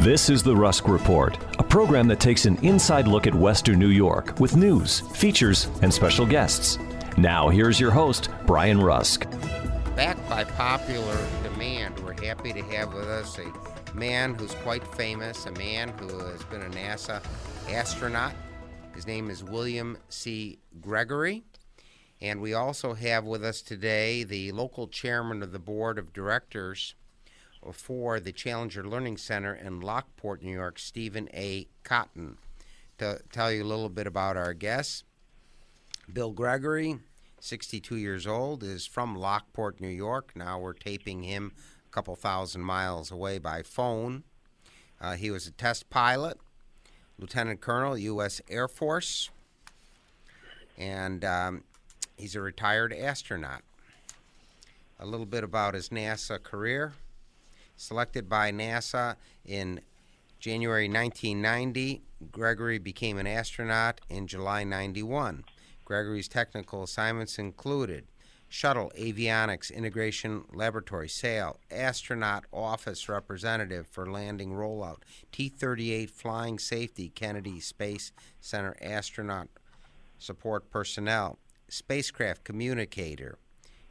This is the Rusk Report, a program that takes an inside look at Western New York with news, features, and special guests. Now, here's your host, Brian Rusk. Backed by popular demand, we're happy to have with us a man who's quite famous, a man who has been a NASA astronaut. His name is William C. Gregory. And we also have with us today the local chairman of the board of directors for the Challenger Learning Center in Lockport, New York, Steven A. Cotton. To tell you a little bit about our guests, Bill Gregory, 62 years old, is from Lockport, New York. Now we're taping him a couple thousand miles away by phone. Uh, he was a test pilot, lieutenant colonel, U.S. Air Force, and um, he's a retired astronaut. A little bit about his NASA career. Selected by NASA in January 1990, Gregory became an astronaut in July 91. Gregory's technical assignments included shuttle avionics integration laboratory SAIL, astronaut office representative for landing rollout, T 38 flying safety, Kennedy Space Center astronaut support personnel, spacecraft communicator,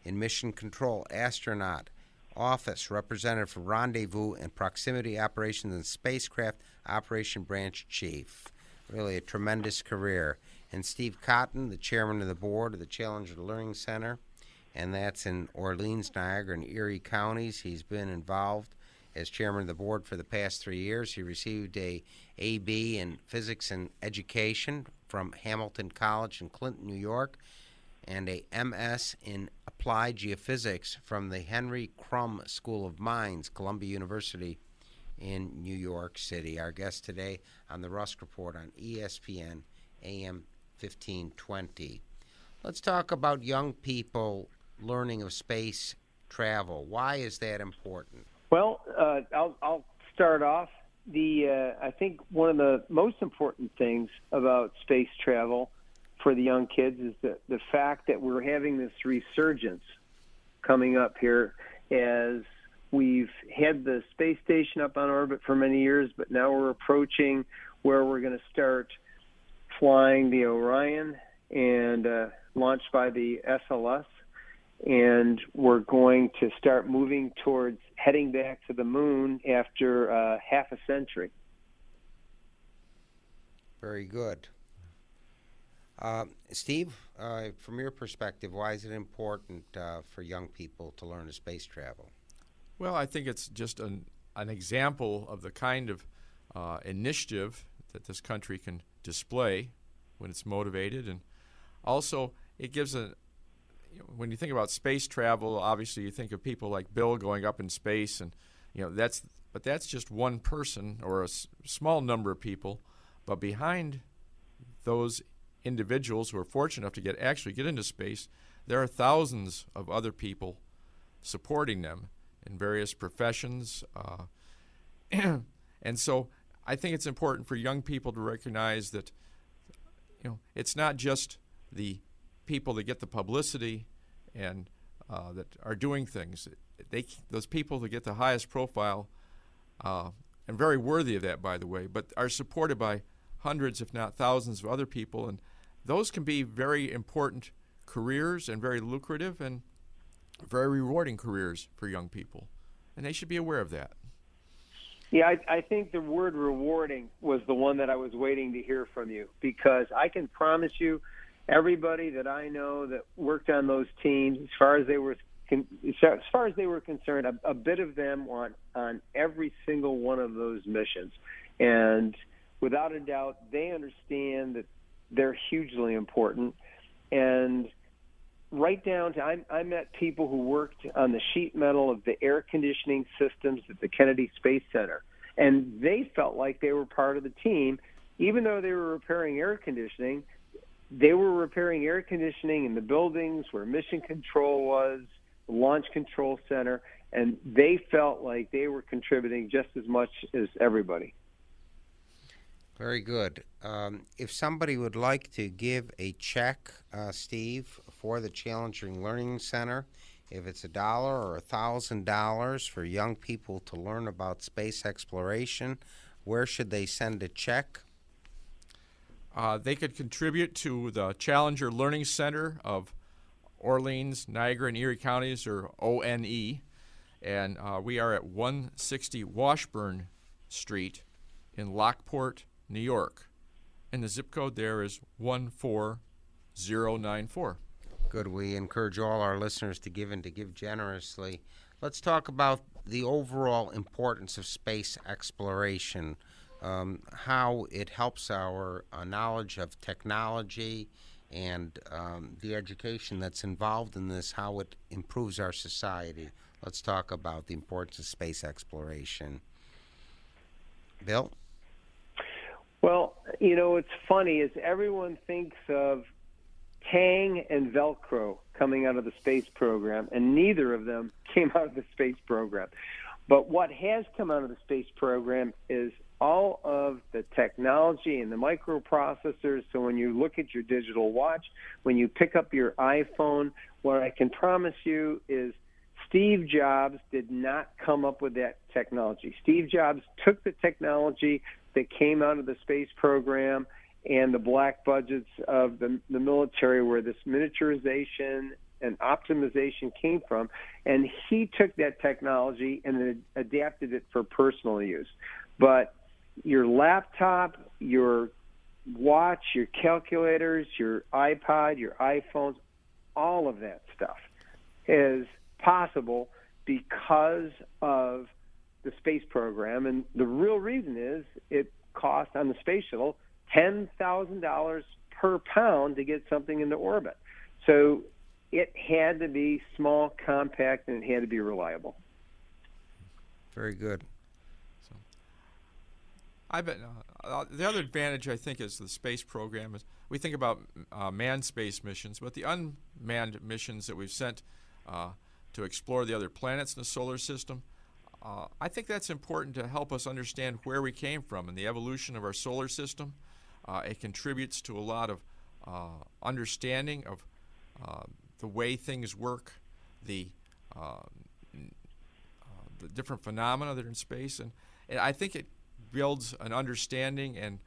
in mission control, astronaut, office representative for rendezvous and proximity operations and spacecraft operation branch chief. Really a tremendous career. And Steve Cotton, the chairman of the board of the Challenger Learning Center, and that's in Orleans, Niagara, and Erie counties. He's been involved as chairman of the board for the past three years. He received a AB in physics and education from Hamilton College in Clinton, New York, and a MS in applied geophysics from the Henry Krumb School of Mines, Columbia University in New York City. Our guest today on the Rusk Report on ESPN AM 1520. Let's talk about young people learning of space travel. Why is that important? Well, uh, I'll, I'll start off. The uh, I think one of the most important things about space travel for the young kids is the the fact that we're having this resurgence coming up here as we've had the space station up on orbit for many years, but now we're approaching where we're going to start flying the Orion and uh, launched by the SLS. And we're going to start moving towards heading back to the moon after uh, half a century. Very good. Uh, Steve, uh, from your perspective, why is it important uh, for young people to learn to space travel? Well, I think it's just an, an example of the kind of uh, initiative that this country can display when it's motivated, and also it gives a. When you think about space travel, obviously you think of people like Bill going up in space, and you know that's but that's just one person or a s- small number of people, but behind those individuals who are fortunate enough to get actually get into space, there are thousands of other people supporting them in various professions, uh, and so I think it's important for young people to recognize that you know it's not just the people that get the publicity and uh, that are doing things. They those people that get the highest profile uh, and very worthy of that, by the way, but are supported by hundreds, if not thousands, of other people, and those can be very important careers and very lucrative and very rewarding careers for young people, and they should be aware of that. Yeah, I, I think the word rewarding was the one that I was waiting to hear from you because I can promise you, everybody that I know that worked on those teams, as far as they were as far as they were concerned, a, a bit of them on on every single one of those missions, and without a doubt, they understand that they're hugely important. And right down to I, I met people who worked on the sheet metal of the air conditioning systems at the Kennedy Space Center, and they felt like they were part of the team, even though they were repairing air conditioning. They were repairing air conditioning in the buildings where mission control was, the launch control center, and they felt like they were contributing just as much as everybody. Very good. Um, if somebody would like to give a check, uh, Steve, for the Challenger Learning Center, if it's a dollar or a thousand dollars for young people to learn about space exploration, where should they send a check? Uh, they could contribute to the Challenger Learning Center of Orleans, Niagara, and Erie counties, or ONE. And uh, we are at 160 Washburn Street in Lockport, New York. And the zip code there is 14094. Good. We encourage all our listeners to give and to give generously. Let's talk about the overall importance of space exploration, um, how it helps our uh, knowledge of technology and um, the education that's involved in this, how it improves our society. Let's talk about the importance of space exploration. Bill? Well, you know, it's funny is everyone thinks of Tang and Velcro coming out of the space program, and neither of them came out of the space program. But what has come out of the space program is all of the technology and the microprocessors. So when you look at your digital watch, when you pick up your iPhone, what I can promise you is Steve Jobs did not come up with that technology. Steve Jobs took the technology that came out of the space program and the black budgets of the, the military where this miniaturization and optimization came from. And he took that technology and adapted it for personal use. But your laptop, your watch, your calculators, your iPod, your iPhones, all of that stuff is possible because of the space program. And the real reason is it cost on the space shuttle $10,000 per pound to get something into orbit. So it had to be small, compact, and it had to be reliable. Very good. So, I bet uh, uh, the other advantage I think is the space program is we think about uh, manned space missions, but the unmanned missions that we've sent uh, to explore the other planets in the solar system. Uh, I think that's important to help us understand where we came from and the evolution of our solar system. Uh, it contributes to a lot of uh, understanding of uh, the way things work, the uh, the different phenomena that are in space, and, and, I think it builds an understanding and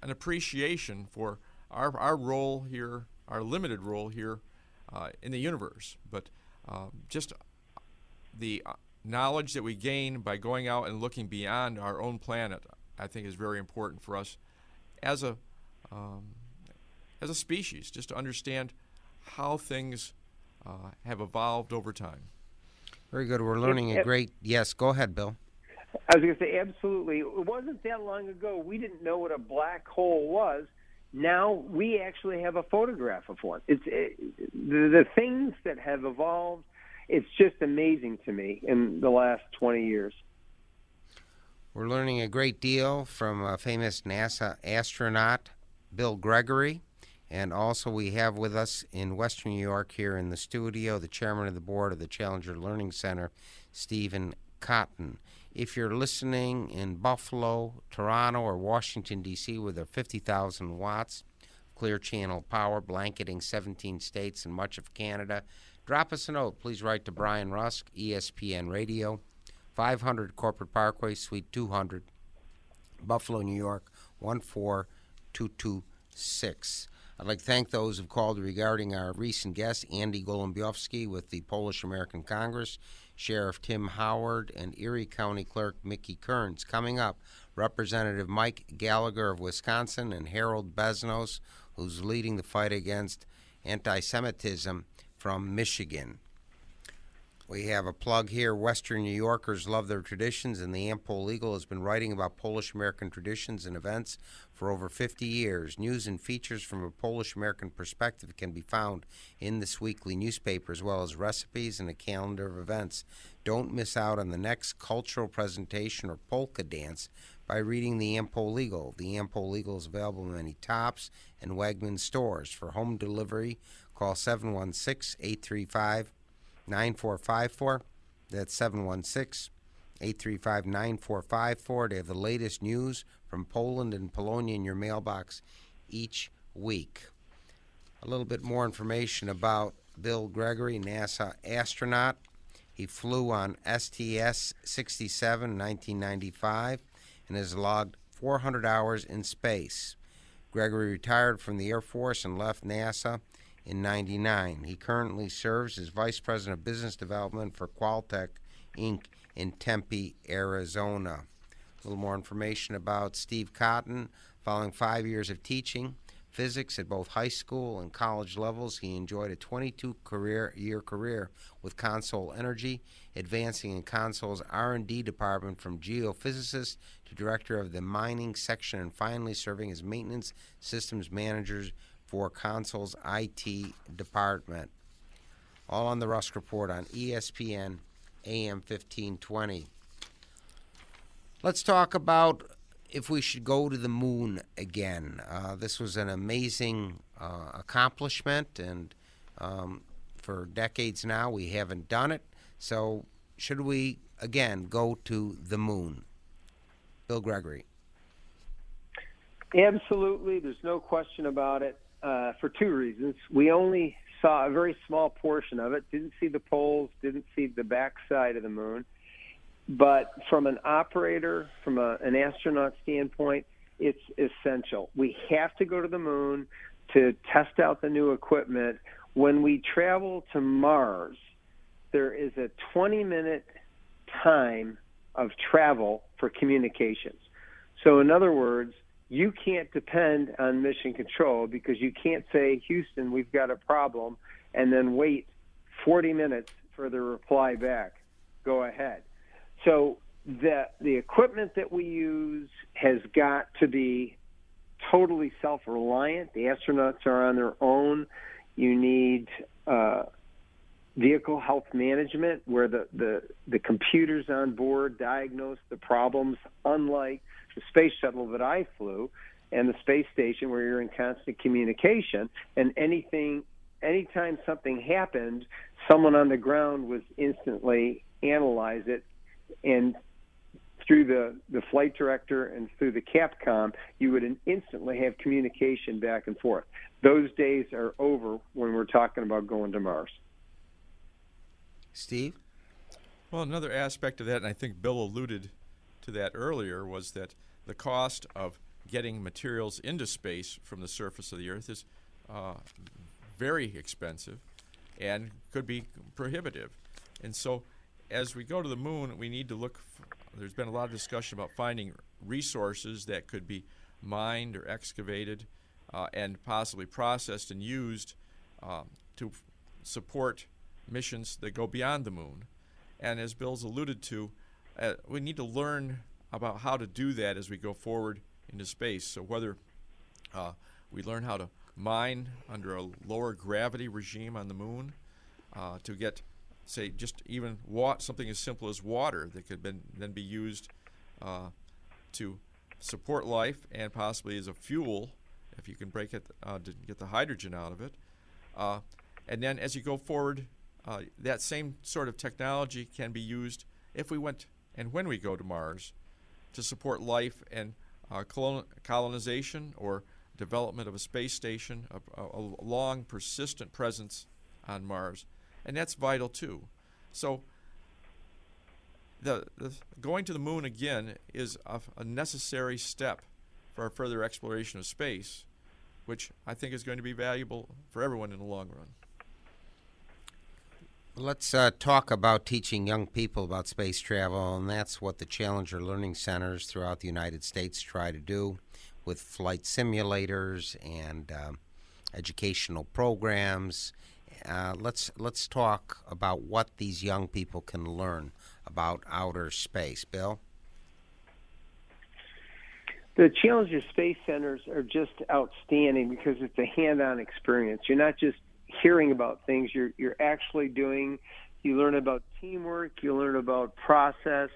an appreciation for our, our role here, our limited role here in the universe. But just the knowledge that we gain by going out and looking beyond our own planet, I think, is very important for us as a um, as a species, just to understand how things uh, have evolved over time. Very good. We're learning a great. Yes, go ahead, Bill. I was going to say absolutely. It wasn't that long ago we didn't know what a black hole was. Now we actually have a photograph of one. It's it, the, the things that have evolved. It's just amazing to me in the last 20 years. We're learning a great deal from a famous NASA astronaut, Bill Gregory. And also, we have with us in Western New York here in the studio the chairman of the board of the Challenger Learning Center, Steven Cotton. If you're listening in Buffalo, Toronto, or Washington, D.C., with their 50,000 watts clear channel power blanketing 17 states and much of Canada, drop us a note. Please write to Brian Rusk, ESPN Radio. 500 Corporate Parkway, Suite 200, Buffalo, New York, 14226. I'd like to thank those who've called regarding our recent guest, Andy Golombiowski with the Polish American Congress, Sheriff Tim Howard, and Erie County Clerk Mickey Kearns. Coming up, Representative Mike Gallagher of Wisconsin and Harold Beznos, who's leading the fight against anti Semitism from Michigan. We have a plug here. Western New Yorkers love their traditions, and the Am-Pol has been writing about Polish American traditions and events for over 50 years. News and features from a Polish American perspective can be found in this weekly newspaper, as well as recipes and a calendar of events. Don't miss out on the next cultural presentation or polka dance by reading the Am-Pol The Am-Pol is available in many Tops and Wegman stores. For home delivery, call 716 835 9454. That's 716 835 9454. They have the latest news from Poland and Polonia in your mailbox each week. A little bit more information about Bill Gregory, NASA astronaut. He flew on STS 67 in 1995 and has logged 400 hours in space. Gregory retired from the Air Force and left NASA in 99. He currently serves as Vice President of Business Development for Qualtech Inc. in Tempe, Arizona. A little more information about Steve Cotton. Following five years of teaching physics at both high school and college levels, he enjoyed a 22 career year career with Consol Energy, advancing in Consol's R&D department from geophysicist to director of the mining section and finally serving as maintenance systems manager for Consol's IT department. All on the Rusk Report on ESPN AM 1520. Let's talk about if we should go to the moon again. Uh, this was an amazing uh, accomplishment, and um, for decades now we haven't done it. So, should we again go to the moon? Bill Gregory. Absolutely, there's no question about it. Uh, for two reasons, we only saw a very small portion of it. Didn't see the poles. Didn't see the backside of the moon. But from an operator, from a, an astronaut standpoint, it's essential. We have to go to the moon to test out the new equipment. When we travel to Mars, there is a 20 minute time of travel for communications. So, in other words, you can't depend on mission control because you can't say, Houston, we've got a problem, and then wait 40 minutes for the reply back. Go ahead. So the the equipment that we use has got to be totally self-reliant. The astronauts are on their own. You need uh, vehicle health management, where the, the the computers on board diagnose the problems, unlike the space shuttle that I flew and the space station, where you're in constant communication. And anything, anytime something happened, someone on the ground was instantly analyze it and through the, the flight director and through the Capcom, you would instantly have communication back and forth. Those days are over when we're talking about going to Mars. Steve? Well, another aspect of that, and I think Bill alluded to that earlier, was that the cost of getting materials into space from the surface of the Earth is uh, very expensive and could be prohibitive. And so, as we go to the moon, we need to look. f there's been a lot of discussion about finding resources that could be mined or excavated uh, and possibly processed and used um, to support missions that go beyond the moon. And as Bill's alluded to, uh, we need to learn about how to do that as we go forward into space. So whether uh, we learn how to mine under a lower gravity regime on the moon uh, to get, say, just even wa- something as simple as water that could been, then be used uh, to support life and possibly as a fuel if you can break it uh, to get the hydrogen out of it. Uh, and then as you go forward, that same sort of technology can be used if we went and when we go to Mars to support life and uh, colon- colonization or development of a space station, a, a, a long, persistent presence on Mars. And that's vital too. So, the, the going to the moon again is a, a necessary step for our further exploration of space, which I think is going to be valuable for everyone in the long run. Let's uh, talk about teaching young people about space travel, and that's what the Challenger Learning Centers throughout the United States try to do with flight simulators and um, educational programs uh, let's let's talk about what these young people can learn about outer space. Bill, the Challenger Space Centers are just outstanding because it's a hand-on experience. You're not just hearing about things; you're you're actually doing. You learn about teamwork. You learn about process.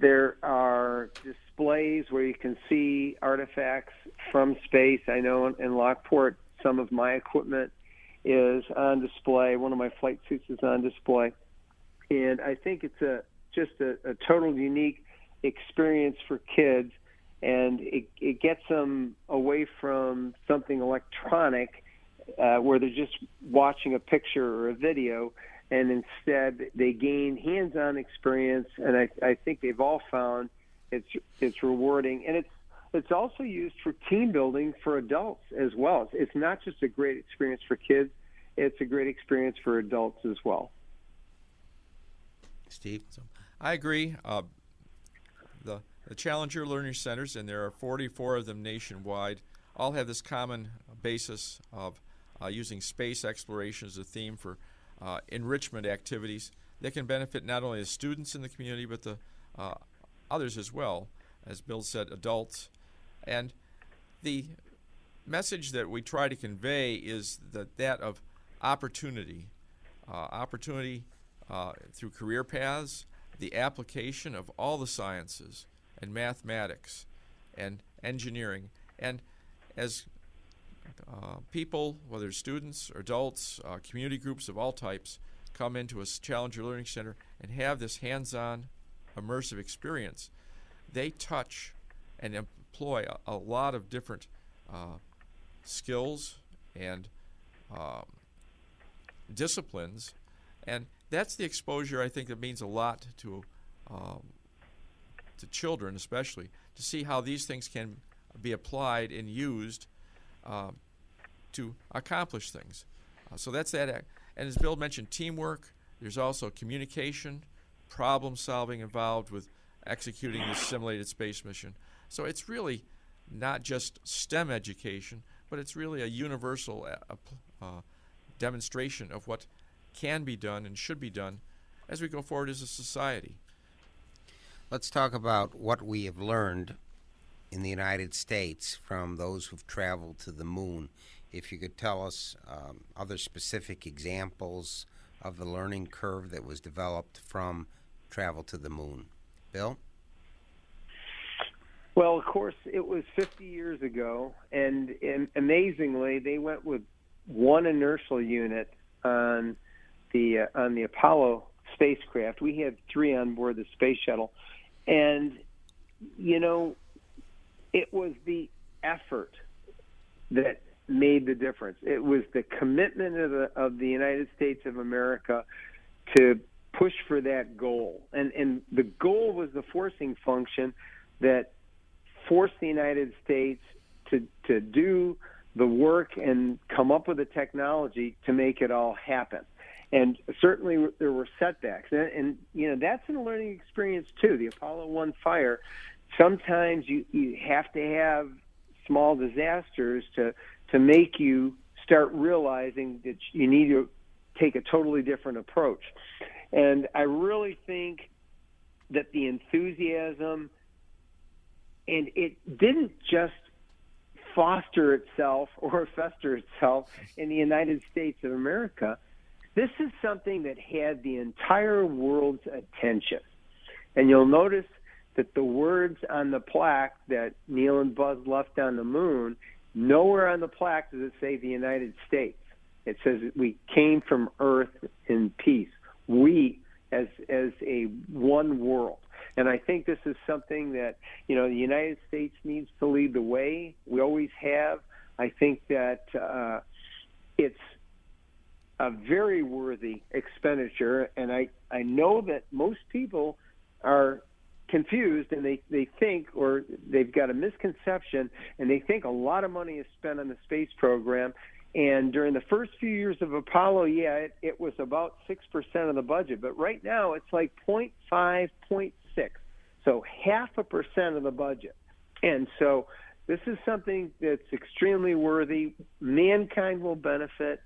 There are displays where you can see artifacts from space. I know in Lockport, some of my equipment is on display. One of my flight suits is on display, and I think it's a just a, a total unique experience for kids, and it, it gets them away from something electronic uh, where they're just watching a picture or a video, and instead they gain hands-on experience, and I, I think they've all found it's it's rewarding, and it's it's also used for team building for adults as well. It's not just a great experience for kids; it's a great experience for adults as well. Steve, so I agree. Uh, the the Challenger Learning Centers, and there are 44 of them nationwide, all have this common basis of using space exploration as a theme for uh, enrichment activities that can benefit not only the students in the community but the uh, others as well. As Bill said, adults and the message that we try to convey is that that of opportunity, uh, opportunity uh, through career paths, the application of all the sciences and mathematics and engineering, and as uh, people, whether students or adults, uh, community groups of all types, come into a Challenger Learning Center and have this hands-on, immersive experience, they touch and employ a, a lot of different uh, skills and um, disciplines, and that's the exposure I think that means a lot to um, to children, especially to see how these things can be applied and used uh, to accomplish things. Uh, so that's that. And as Bill mentioned, teamwork. There's also communication, problem solving involved with executing this simulated space mission. So it's really not just STEM education, but it's really a universal uh, uh, demonstration of what can be done and should be done as we go forward as a society. Let's talk about what we have learned in the United States from those who've traveled to the moon. If you could tell us um, other specific examples of the learning curve that was developed from travel to the moon. Bill? Well, of course, it was 50 years ago, and, and amazingly, they went with one inertial unit on the uh, on the Apollo spacecraft. We had three on board the space shuttle, and you know, it was the effort that made the difference. It was the commitment of the of the United States of America to push for that goal, and and the goal was the forcing function that forced the United States to to do the work and come up with the technology to make it all happen. And certainly there were setbacks, and, and you know that's a learning experience too. The Apollo One fire. Sometimes you you have to have small disasters to to make you start realizing that you need to take a totally different approach. And I really think that the enthusiasm and it didn't just foster itself or fester itself in the United States of America. This is something that had the entire world's attention. And you'll notice that the words on the plaque that Neil and Buzz left on the moon, nowhere on the plaque does it say the United States. It says we came from Earth in peace. We as as a one world. And I think this is something that, you know, the United States needs to lead the way. We always have. I think that uh, it's a very worthy expenditure. And I, I know that most people are confused and they, they think or they've got a misconception and they think a lot of money is spent on the space program and during the first few years of Apollo, yeah, it, it was about 6% of the budget. But right now, it's like 0.5, 0.6. So half a percent of the budget. And so this is something that's extremely worthy. Mankind will benefit.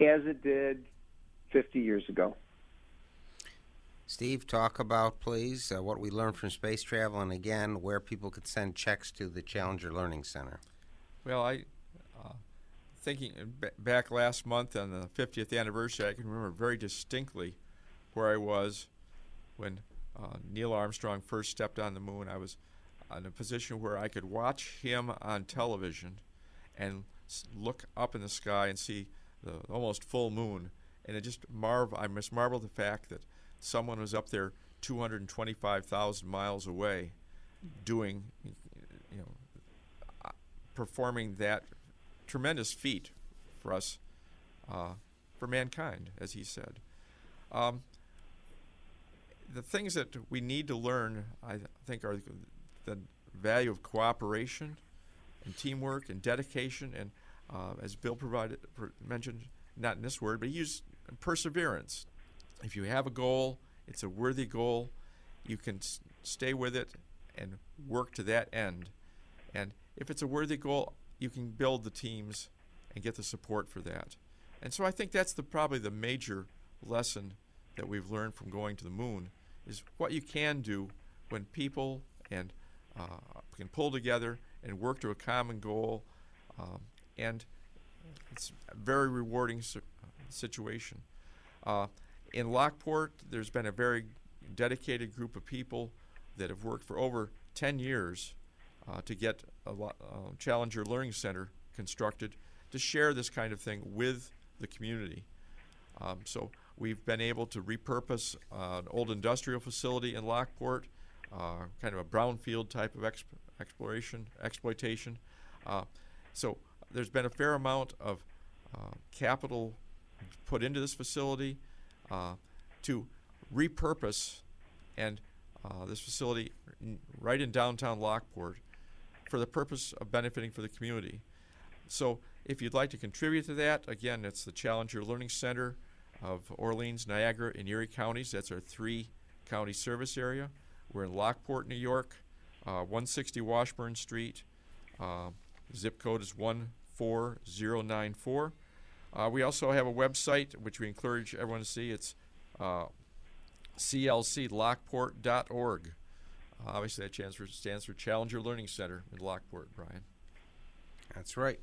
as it did 50 years ago. Steve, talk about, please, uh, what we learned from space travel and again, where people could send checks to the Challenger Learning Center. Well, I, uh, thinking b- back last month on the 50th anniversary, I can remember very distinctly where I was when uh, Neil Armstrong first stepped on the moon. I was in a position where I could watch him on television and look up in the sky and see the almost full moon. And it just marvel. I must marvel the fact that someone was up there 225,000 miles away, doing, you know, uh, performing that tremendous feat for us, uh, for mankind, as he said. Um, the things that we need to learn, I think, are the value of cooperation and teamwork and dedication, and uh, as Bill provided mentioned, not in this word, but he used perseverance. If you have a goal, it's a worthy goal. You can s- stay with it and work to that end. And if it's a worthy goal, you can build the teams and get the support for that. And so I think that's the probably the major lesson that we've learned from going to the moon is what you can do when people and uh, can pull together and work to a common goal. Um, and it's a very rewarding su- situation. Uh, in Lockport, there's been a very dedicated group of people that have worked for over 10 years uh, to get a uh, Challenger Learning Center constructed to share this kind of thing with the community. Um, so we've been able to repurpose uh, an old industrial facility in Lockport, uh, kind of a brownfield type of exp- exploration exploitation. Uh, so there's been a fair amount of uh, capital put into this facility to repurpose and uh, this facility right in downtown Lockport for the purpose of benefiting for the community. So if you'd like to contribute to that, again, it's the Challenger Learning Center of Orleans, Niagara, and Erie counties. That's our three county service area. We're in Lockport, New York, uh, 160 Washburn Street. Uh, zip code is 14094. Uh, we also have a website which we encourage everyone to see. It's uh, clclockport.org. Obviously, that stands for, stands for Challenger Learning Center in Lockport, Brian. That's right.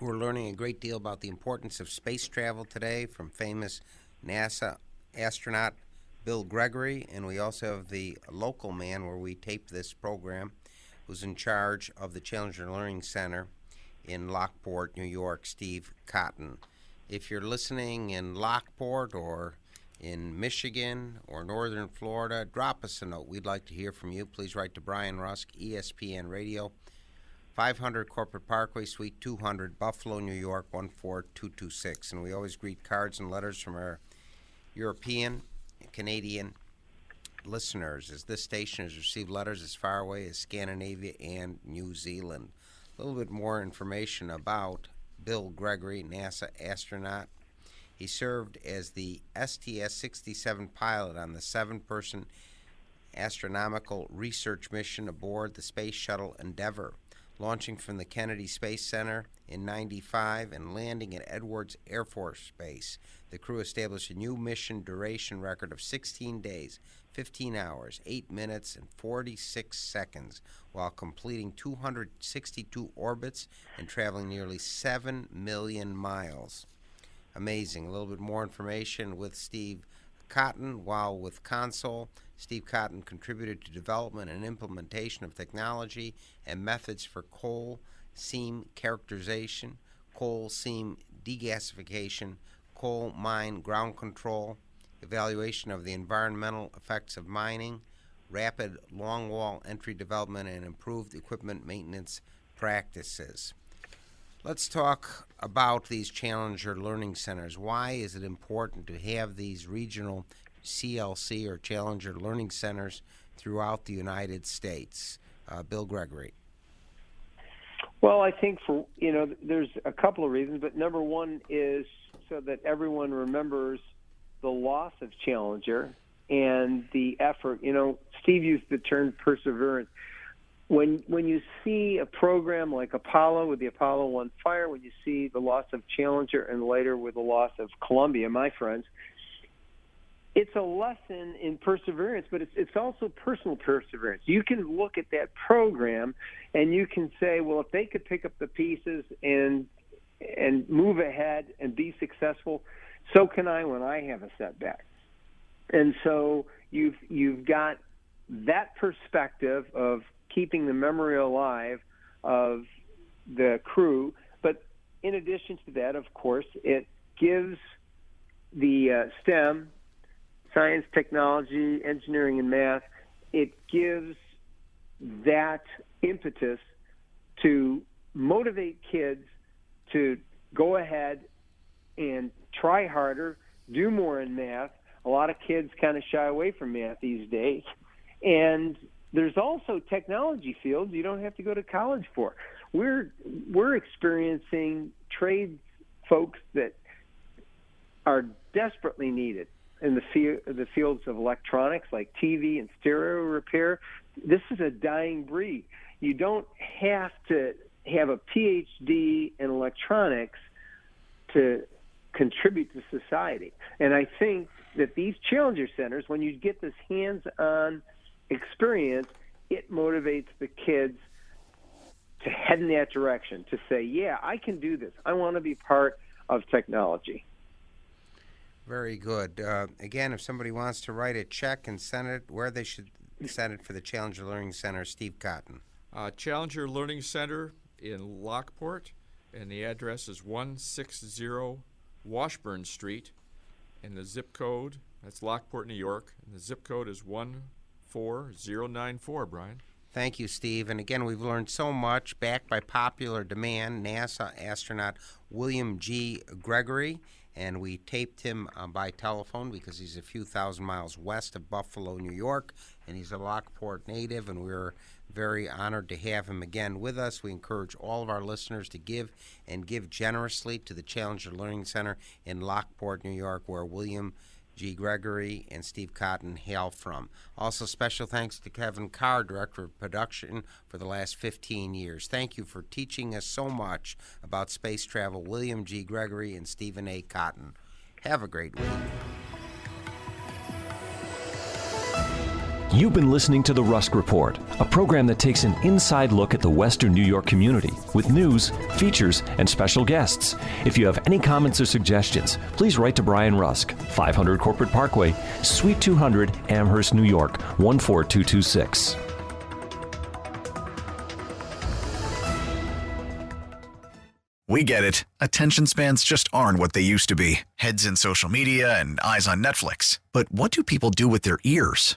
We're learning a great deal about the importance of space travel today from famous NASA astronaut Bill Gregory, and we also have the local man where we taped this program, who's in charge of the Challenger Learning Center in Lockport, New York, Steve Cotton. If you're listening in Lockport or in Michigan or Northern Florida, drop us a note. We'd like to hear from you. Please write to Brian Rusk, ESPN Radio, 500 Corporate Parkway, Suite 200, Buffalo, New York, 14226. And we always greet cards and letters from our European and Canadian listeners, as this station has received letters as far away as Scandinavia and New Zealand. A little bit more information about Bill Gregory, NASA astronaut. He served as the STS 67 pilot on the seven person astronomical research mission aboard the Space Shuttle Endeavour, launching from the Kennedy Space Center in 95 and landing at Edwards Air Force Base. The crew established a new mission duration record of 16 days, 15 hours, 8 minutes, and 46 seconds while completing 262 orbits and traveling nearly 7 million miles. Amazing. A little bit more information with Steve Cotton while with Consol. Steve Cotton contributed to development and implementation of technology and methods for coal seam characterization, coal seam degasification, coal mine ground control, evaluation of the environmental effects of mining, rapid longwall entry development, and improved equipment maintenance practices. Let's talk about these Challenger Learning Centers. Why is it important to have these regional CLC or Challenger Learning Centers throughout the United States? Uh, Bill Gregory. Well, I think for you know, there's a couple of reasons, but number one is so that everyone remembers the loss of Challenger and the effort. You know, Steve used the term perseverance. when when you see a program like Apollo with the Apollo One fire, when you see the loss of Challenger and later with the loss of Columbia, my friends, it's a lesson in perseverance, but it's it's also personal perseverance. You can look at that program and you can say, well, if they could pick up the pieces and and move ahead and be successful, so can I when I have a setback. And so you've you've got that perspective of keeping the memory alive of the crew. But in addition to that, of course, it gives the uh, STEM, science, technology, engineering, and math, it gives that impetus to motivate kids to go ahead and try harder, do more in math. A lot of kids kind of shy away from math these days. And there's also technology fields you don't have to go to college for. We're we're experiencing trade folks that are desperately needed in the field, the fields of electronics like TV and stereo repair. This is a dying breed. You don't have to have a PhD in electronics to contribute to society. And I think that these challenger centers, when you get this hands-on experience, it motivates the kids to head in that direction, to say, yeah, I can do this. I want to be part of technology. Very good. Uh, again, if somebody wants to write a check and send it, where they should send it for the Challenger Learning Center, Steve Cotton. Uh, Challenger Learning Center in Lockport, and the address is 160 Washburn Street, and the zip code, that's Lockport, New York, and the zip code is 14094, Brian. Thank you, Steve. And again, we've learned so much. Backed by popular demand, NASA astronaut William G. Gregory, and we taped him uh, by telephone because he's a few thousand miles west of Buffalo, New York, and he's a Lockport native, and we're very honored to have him again with us. We encourage all of our listeners to give and give generously to the Challenger Learning Center in Lockport, New York, where William G. Gregory and Steve Cotton hail from. Also, special thanks to Kevin Carr, Director of Production, for the last 15 years. Thank you for teaching us so much about space travel, William G. Gregory and Steven A. Cotton. Have a great week. You've been listening to The Rusk Report, a program that takes an inside look at the Western New York community with news, features, and special guests. If you have any comments or suggestions, please write to Brian Rusk, 500 Corporate Parkway, Suite 200, Amherst, New York, 14226. We get it. Attention spans just aren't what they used to be heads in social media and eyes on Netflix. But what do people do with their ears?